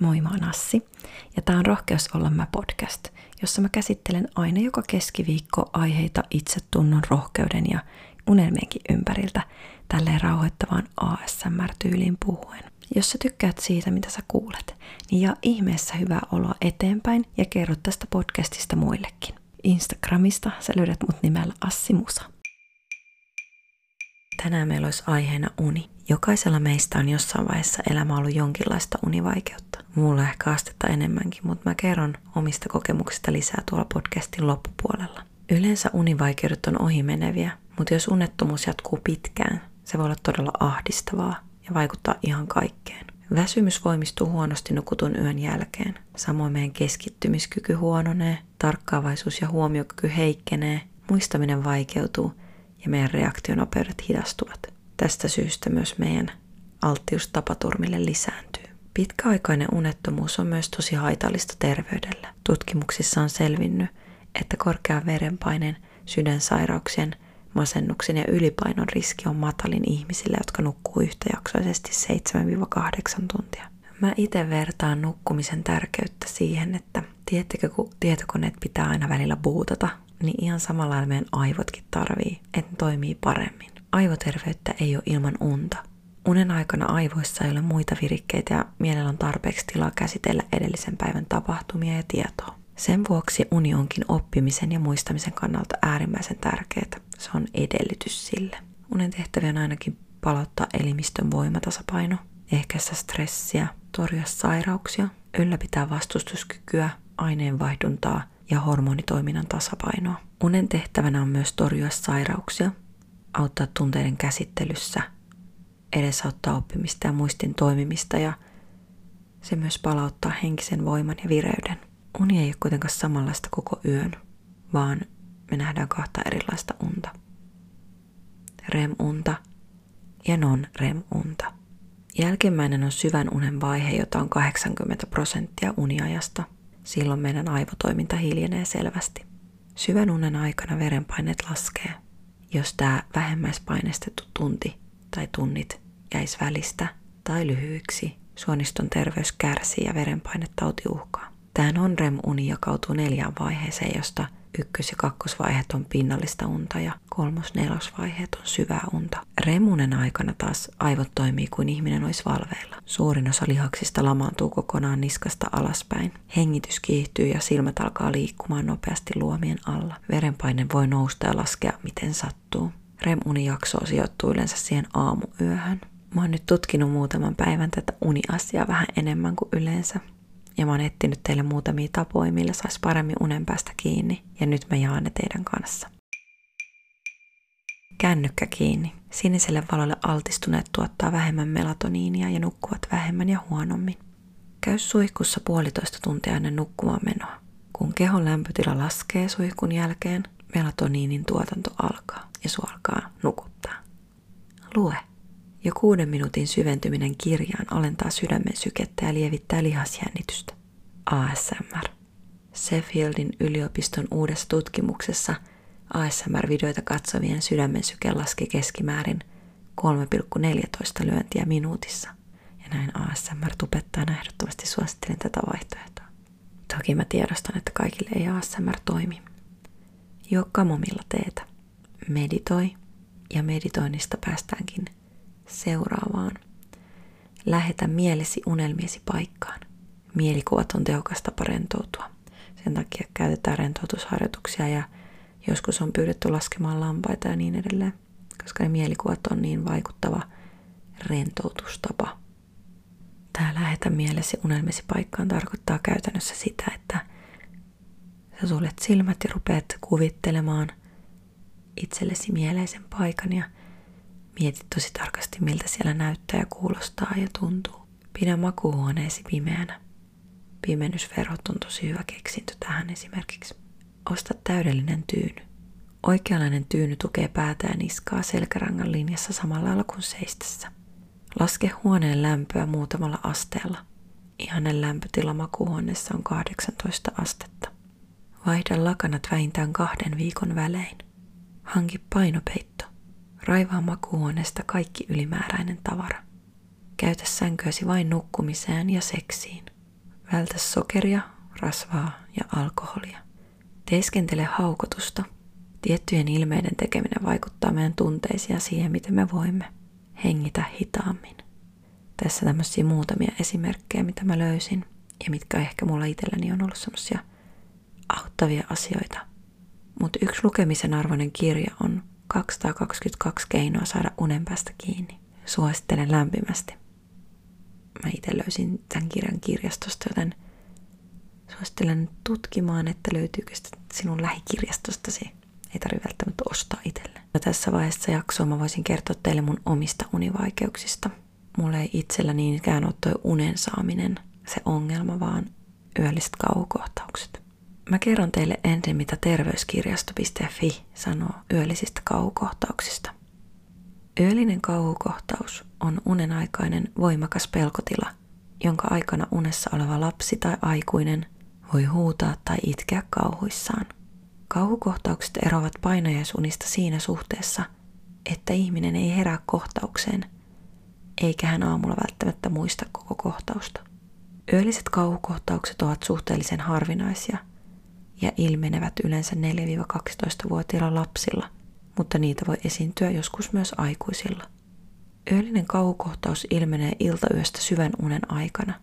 Moi, mä oon Assi, ja tää on Rohkeus olla mä podcast, jossa mä käsittelen aina joka keskiviikko aiheita itsetunnon, rohkeuden ja unelmienkin ympäriltä tälleen rauhoittavaan ASMR-tyyliin puhuen. Jos sä tykkäät siitä, mitä sä kuulet, niin jaa ihmeessä hyvää oloa eteenpäin ja kerro tästä podcastista muillekin. Instagramista sä löydät mut nimellä Assi Musa. Tänään meillä olisi aiheena uni. Jokaisella meistä on jossain vaiheessa elämä ollut jonkinlaista univaikeutta. Mulla ehkä astetta enemmänkin, mutta mä kerron omista kokemuksista lisää tuolla podcastin loppupuolella. Yleensä univaikeudet on ohimeneviä, mutta jos unettomuus jatkuu pitkään, se voi olla todella ahdistavaa ja vaikuttaa ihan kaikkeen. Väsymys voimistuu huonosti nukutun yön jälkeen. Samoin meidän keskittymiskyky huononee, tarkkaavaisuus ja huomiokyky heikkenee, muistaminen vaikeutuu ja meidän reaktionopeudet hidastuvat. Tästä syystä myös meidän alttius tapaturmille lisääntyy. Pitkäaikainen unettomuus on myös tosi haitallista terveydelle. Tutkimuksissa on selvinnyt, että korkean verenpaineen, sydänsairauksien, masennuksen ja ylipainon riski on matalin ihmisille, jotka nukkuu yhtäjaksoisesti 7-8 tuntia. Mä itse vertaan nukkumisen tärkeyttä siihen, että tiettekö, kun tietokoneet pitää aina välillä buutata, niin ihan samalla meidän aivotkin tarvii, että ne toimii paremmin. Aivoterveyttä ei ole ilman unta. Unen aikana aivoissa ei ole muita virikkeitä ja mielellä on tarpeeksi tilaa käsitellä edellisen päivän tapahtumia ja tietoa. Sen vuoksi uni onkin oppimisen ja muistamisen kannalta äärimmäisen tärkeää. Se on edellytys sille. Unen tehtäviä on ainakin palauttaa elimistön voimatasapaino, ehkäistä stressiä, torjua sairauksia, ylläpitää vastustuskykyä, aineenvaihduntaa ja hormonitoiminnan tasapainoa. Unen tehtävänä on myös torjua sairauksia, auttaa tunteiden käsittelyssä, edesauttaa oppimista ja muistin toimimista ja se myös palauttaa henkisen voiman ja vireyden. Uni ei ole kuitenkaan samanlaista koko yön, vaan me nähdään kahta erilaista unta. REM-unta ja non-REM-unta. Jälkimmäinen on syvän unen vaihe, jota on 80 prosenttia uniajasta. Silloin meidän aivotoiminta hiljenee selvästi. Syvän unen aikana verenpaineet laskee. Jos tämä vähemmäispainestettu tunti tai tunnit jäisi välistä tai lyhyiksi, suoniston terveys kärsii ja verenpainetauti uhkaa. Tämä non-REM-uni jakautuu neljään vaiheeseen, josta ykkös- ja kakkosvaiheet on pinnallista unta ja kolmos-nelosvaiheet on syvää unta. Remunen aikana taas aivot toimii kuin ihminen olisi valveilla. Suurin osa lihaksista lamaantuu kokonaan niskasta alaspäin. Hengitys kiihtyy ja silmät alkaa liikkumaan nopeasti luomien alla. Verenpaine voi nousta ja laskea miten sattuu. REM-unijakso sijoittuu yleensä siihen aamuyöhön. Mä oon nyt tutkinut muutaman päivän tätä uniasiaa vähän enemmän kuin yleensä ja mä oon etsinyt teille muutamia tapoja, millä sais paremmin unen päästä kiinni, ja nyt mä jaan ne teidän kanssa. Kännykkä kiinni. Siniselle valolle altistuneet tuottaa vähemmän melatoniinia ja nukkuvat vähemmän ja huonommin. Käy suihkussa puolitoista tuntia ennen nukkumaan menoa. Kun kehon lämpötila laskee suihkun jälkeen, melatoniinin tuotanto alkaa ja su alkaa nukuttaa. Lue. Jo kuuden minuutin syventyminen kirjaan alentaa sydämen sykettä ja lievittää lihasjännitystä. ASMR. Sheffieldin yliopiston uudessa tutkimuksessa ASMR-videoita katsovien sydämen syke laski keskimäärin 3,14 lyöntiä minuutissa. Ja näin ASMR-tupettajana ehdottomasti suosittelen tätä vaihtoehtoa. Toki mä tiedostan, että kaikille ei ASMR toimi. Juo kamomilla teetä. Meditoi. Ja meditoinnista päästäänkin seuraavaan. Lähetä mielesi unelmiesi paikkaan. Mielikuvat on tehokas tapa rentoutua. Sen takia käytetään rentoutusharjoituksia ja joskus on pyydetty laskemaan lampaita ja niin edelleen, koska ne mielikuvat on niin vaikuttava rentoutustapa. Tämä lähetä mielesi unelmiesi paikkaan tarkoittaa käytännössä sitä, että sä suljet silmät ja rupeat kuvittelemaan itsellesi mieleisen paikan ja Mietit tosi tarkasti, miltä siellä näyttää ja kuulostaa ja tuntuu. Pidä makuuhuoneesi pimeänä. Pimennysverhot on tosi hyvä keksintö tähän esimerkiksi. Osta täydellinen tyyny. Oikeanlainen tyyny tukee päätä ja niskaa selkärangan linjassa samalla lailla kuin seistessä. Laske huoneen lämpöä muutamalla asteella. Ihanen lämpötila makuuhuoneessa on 18 astetta. Vaihda lakanat vähintään kahden viikon välein. Hanki painopeitto. Raivaa makuuhuoneesta kaikki ylimääräinen tavara. Käytä sänkyäsi vain nukkumiseen ja seksiin. Vältä sokeria, rasvaa ja alkoholia. Teeskentele haukotusta. Tiettyjen ilmeiden tekeminen vaikuttaa meidän tunteisiin ja siihen, miten me voimme. Hengitä hitaammin. Tässä tämmöisiä muutamia esimerkkejä, mitä mä löysin ja mitkä ehkä mulla itselläni on ollut semmoisia auttavia asioita. Mutta yksi lukemisen arvoinen kirja on 222 keinoa saada unen päästä kiinni. Suosittelen lämpimästi. Mä itse löysin tämän kirjan kirjastosta, joten suosittelen tutkimaan, että löytyykö sitä sinun lähikirjastostasi. Ei tarvitse välttämättä ostaa itselle. Ja tässä vaiheessa jaksoa mä voisin kertoa teille mun omista univaikeuksista. Mulla ei itsellä niinkään ole toi unen saaminen se ongelma, vaan yölliset kaukohtaukset. Mä kerron teille ensin, mitä terveyskirjasto.fi sanoo yöllisistä kaukohtauksista. Yöllinen kauhukohtaus on unenaikainen voimakas pelkotila, jonka aikana unessa oleva lapsi tai aikuinen voi huutaa tai itkeä kauhuissaan. Kauhukohtaukset eroavat painajaisunista siinä suhteessa, että ihminen ei herää kohtaukseen, eikä hän aamulla välttämättä muista koko kohtausta. Yölliset kauhukohtaukset ovat suhteellisen harvinaisia ja ilmenevät yleensä 4-12-vuotiailla lapsilla, mutta niitä voi esiintyä joskus myös aikuisilla. Yöllinen kauhukohtaus ilmenee iltayöstä syvän unen aikana.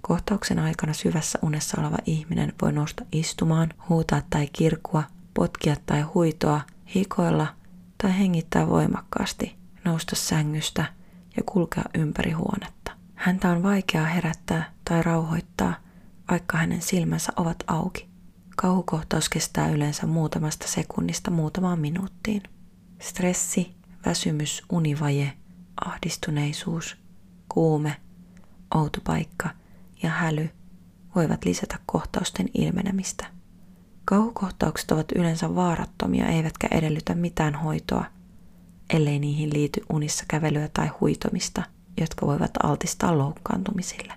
Kohtauksen aikana syvässä unessa oleva ihminen voi nousta istumaan, huutaa tai kirkua, potkia tai huitoa, hikoilla tai hengittää voimakkaasti, nousta sängystä ja kulkea ympäri huonetta. Häntä on vaikea herättää tai rauhoittaa, vaikka hänen silmänsä ovat auki. Kauhukohtaus kestää yleensä muutamasta sekunnista muutamaan minuuttiin. Stressi, väsymys, univaje, ahdistuneisuus, kuume, outo paikka ja häly voivat lisätä kohtausten ilmenemistä. Kauhukohtaukset ovat yleensä vaarattomia eivätkä edellytä mitään hoitoa, ellei niihin liity unissa kävelyä tai huitomista, jotka voivat altistaa loukkaantumisille.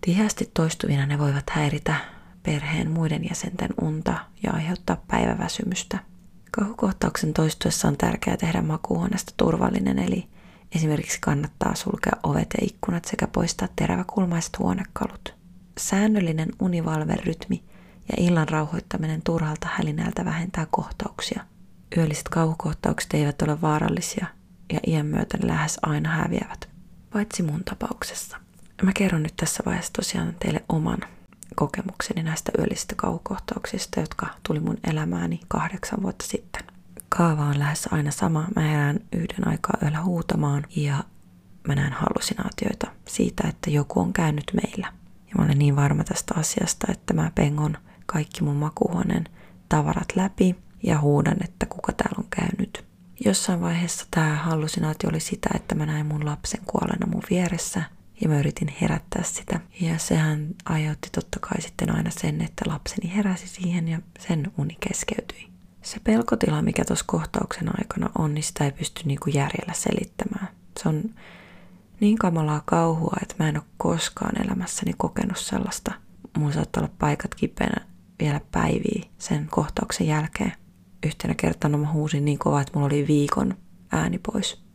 Tiheästi toistuvina ne voivat häiritä perheen muiden jäsenten unta ja aiheuttaa päiväväsymystä. Kauhukohtauksen toistuessa on tärkeää tehdä makuuhuoneesta turvallinen, eli esimerkiksi kannattaa sulkea ovet ja ikkunat sekä poistaa teräväkulmaiset huonekalut. Säännöllinen univalverytmi ja illan rauhoittaminen turhalta hälinältä vähentää kohtauksia. Yölliset kauhukohtaukset eivät ole vaarallisia ja iän myötä ne lähes aina häviävät, paitsi mun tapauksessa. Mä kerron nyt tässä vaiheessa tosiaan teille oman kokemukseni näistä yöllisistä kauhukohtauksista, jotka tuli mun elämääni kahdeksan vuotta sitten. Kaava on lähes aina sama. Mä herään yhden aikaa yöllä huutamaan ja mä näen hallusinaatioita siitä, että joku on käynyt meillä. Ja mä olen niin varma tästä asiasta, että mä pengon kaikki mun makuuhuoneen tavarat läpi ja huudan, että kuka täällä on käynyt. Jossain vaiheessa tämä hallusinaatio oli sitä, että mä näin mun lapsen kuolena mun vieressä ja mä yritin herättää sitä. Ja sehän aiheutti totta kai sitten aina sen, että lapseni heräsi siihen ja sen uni keskeytyi. Se pelkotila, mikä tuossa kohtauksen aikana on, niin sitä ei pysty niinku järjellä selittämään. Se on niin kamalaa kauhua, että mä en ole koskaan elämässäni kokenut sellaista. Mun saattaa olla paikat kipeänä vielä päiviä sen kohtauksen jälkeen. Yhtenä kertana mä huusin niin kovaa, että mulla oli viikon ääni pois.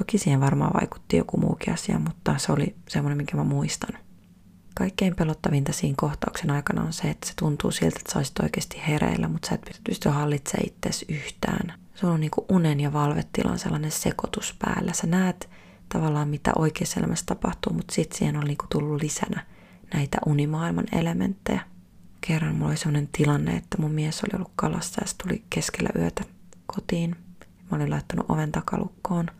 Toki siihen varmaan vaikutti joku muukin asia, mutta se oli semmoinen, minkä mä muistan. Kaikkein pelottavinta siinä kohtauksen aikana on se, että se tuntuu siltä, että sä olisit oikeasti hereillä, mutta sä et pysty hallitsemaan itseäsi yhtään. Se on niin kuin unen ja valvetilan sellainen sekoitus päällä. Sä näet tavallaan, mitä oikeassa elämässä tapahtuu, mutta sitten siihen on niin kuin tullut lisänä näitä unimaailman elementtejä. Kerran mulla oli sellainen tilanne, että mun mies oli ollut kalassa ja se tuli keskellä yötä kotiin. Mä olin laittanut oven takalukkoon –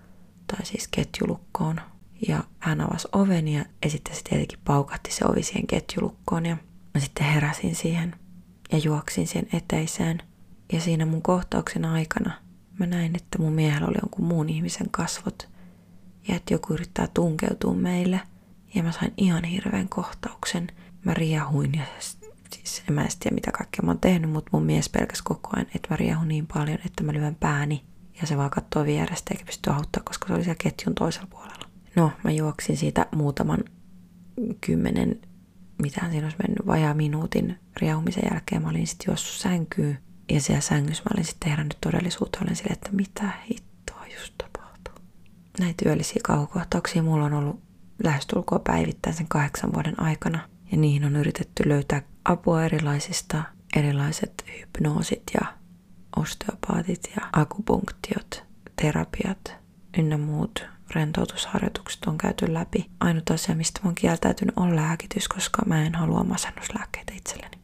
tai siis ketjulukkoon. Ja hän avasi oven ja sitten se tietenkin paukatti se ovi siihen ketjulukkoon ja mä sitten heräsin siihen ja juoksin siihen eteiseen. Ja siinä mun kohtauksen aikana mä näin, että mun miehellä oli jonkun muun ihmisen kasvot ja että joku yrittää tunkeutua meille. Ja mä sain ihan hirveän kohtauksen. Mä riahuin ja siis en mä tiedä mitä kaikkea mä oon tehnyt, mutta mun mies pelkäsi koko ajan, että mä riahun niin paljon, että mä lyön pääni ja se vaan katsoo vierestä eikä pysty auttaa, koska se oli siellä ketjun toisella puolella. No, mä juoksin siitä muutaman kymmenen, mitä siinä olisi mennyt, vajaa minuutin riahumisen jälkeen. Mä olin sitten juossut sänkyyn ja siellä sängyssä mä olin sitten herännyt todellisuuteen. Olin sille, että mitä hittoa just tapahtuu. Näitä työllisiä kauhukohtauksia mulla on ollut lähestulkoon päivittäin sen kahdeksan vuoden aikana. Ja niihin on yritetty löytää apua erilaisista, erilaiset hypnoosit ja osteopaatit ja akupunktiot, terapiat ynnä muut rentoutusharjoitukset on käyty läpi. Ainut asia, mistä mä oon kieltäytynyt, on lääkitys, koska mä en halua masennuslääkkeitä itselleni.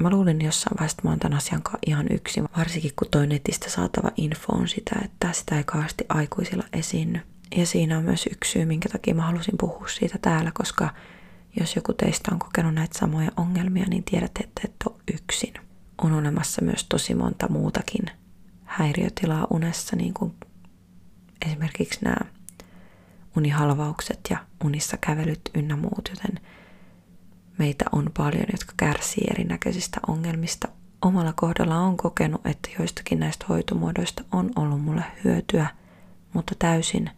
Mä luulin jossain vaiheessa, että mä oon tämän asian ihan yksin, varsinkin kun toi netistä saatava info on sitä, että sitä ei kauheasti aikuisilla esiinny. Ja siinä on myös yksi syy, minkä takia mä halusin puhua siitä täällä, koska jos joku teistä on kokenut näitä samoja ongelmia, niin tiedätte, että et ole yksin. On olemassa myös tosi monta muutakin häiriötilaa unessa, niin kuin esimerkiksi nämä unihalvaukset ja unissa kävelyt ynnä muut, joten meitä on paljon, jotka kärsii erinäköisistä ongelmista. Omalla kohdalla on kokenut, että joistakin näistä hoitomuodoista on ollut mulle hyötyä, mutta täysin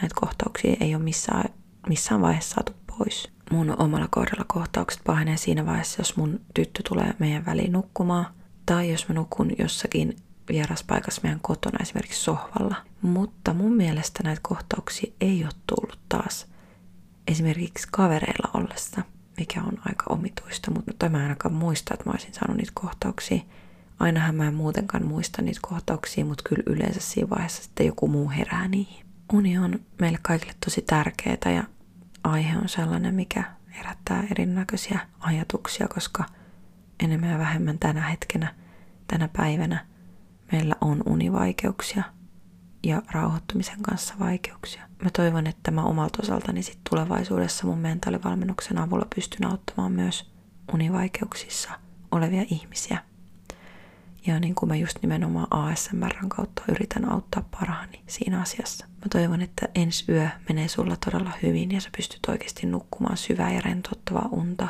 näitä kohtauksia ei ole missään, missään vaiheessa saatu pois. Mun omalla kohdalla kohtaukset pahenee siinä vaiheessa, jos mun tyttö tulee meidän väliin nukkumaan, tai jos mä nukun jossakin vieraspaikassa meidän kotona, esimerkiksi sohvalla. Mutta mun mielestä näitä kohtauksia ei ole tullut taas esimerkiksi kavereilla ollessa, mikä on aika omituista, mutta mä en ainakaan muista, että mä olisin saanut niitä kohtauksia. Ainahan mä en muutenkaan muista niitä kohtauksia, mutta kyllä yleensä siinä vaiheessa sitten joku muu herää niihin. Uni on meille kaikille tosi tärkeää ja aihe on sellainen, mikä herättää erinäköisiä ajatuksia, koska enemmän ja vähemmän tänä hetkenä, tänä päivänä meillä on univaikeuksia ja rauhoittumisen kanssa vaikeuksia. Mä toivon, että mä omalta osaltani sit tulevaisuudessa mun mentaalivalmennuksen avulla pystyn auttamaan myös univaikeuksissa olevia ihmisiä. Ja niin kuin mä just nimenomaan ASMRn kautta yritän auttaa parhaani siinä asiassa. Mä toivon, että ensi yö menee sulla todella hyvin ja sä pystyt oikeasti nukkumaan syvää ja rentouttavaa unta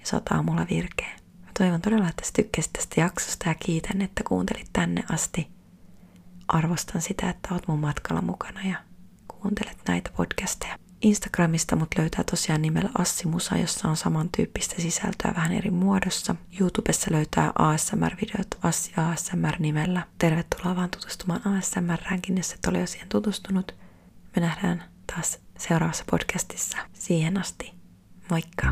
ja saat aamulla virkeen. Mä toivon todella, että sä tykkäsit tästä jaksosta ja kiitän, että kuuntelit tänne asti. Arvostan sitä, että oot mun matkalla mukana ja kuuntelet näitä podcasteja. Instagramista mut löytää tosiaan nimellä Assimusa, jossa on samantyyppistä sisältöä vähän eri muodossa. YouTubessa löytää ASMR-videot Assi ASMR-nimellä. Tervetuloa vaan tutustumaan ASMR-ränkin, jos et ole jo siihen tutustunut. Me nähdään taas seuraavassa podcastissa. Siihen asti. Moikka!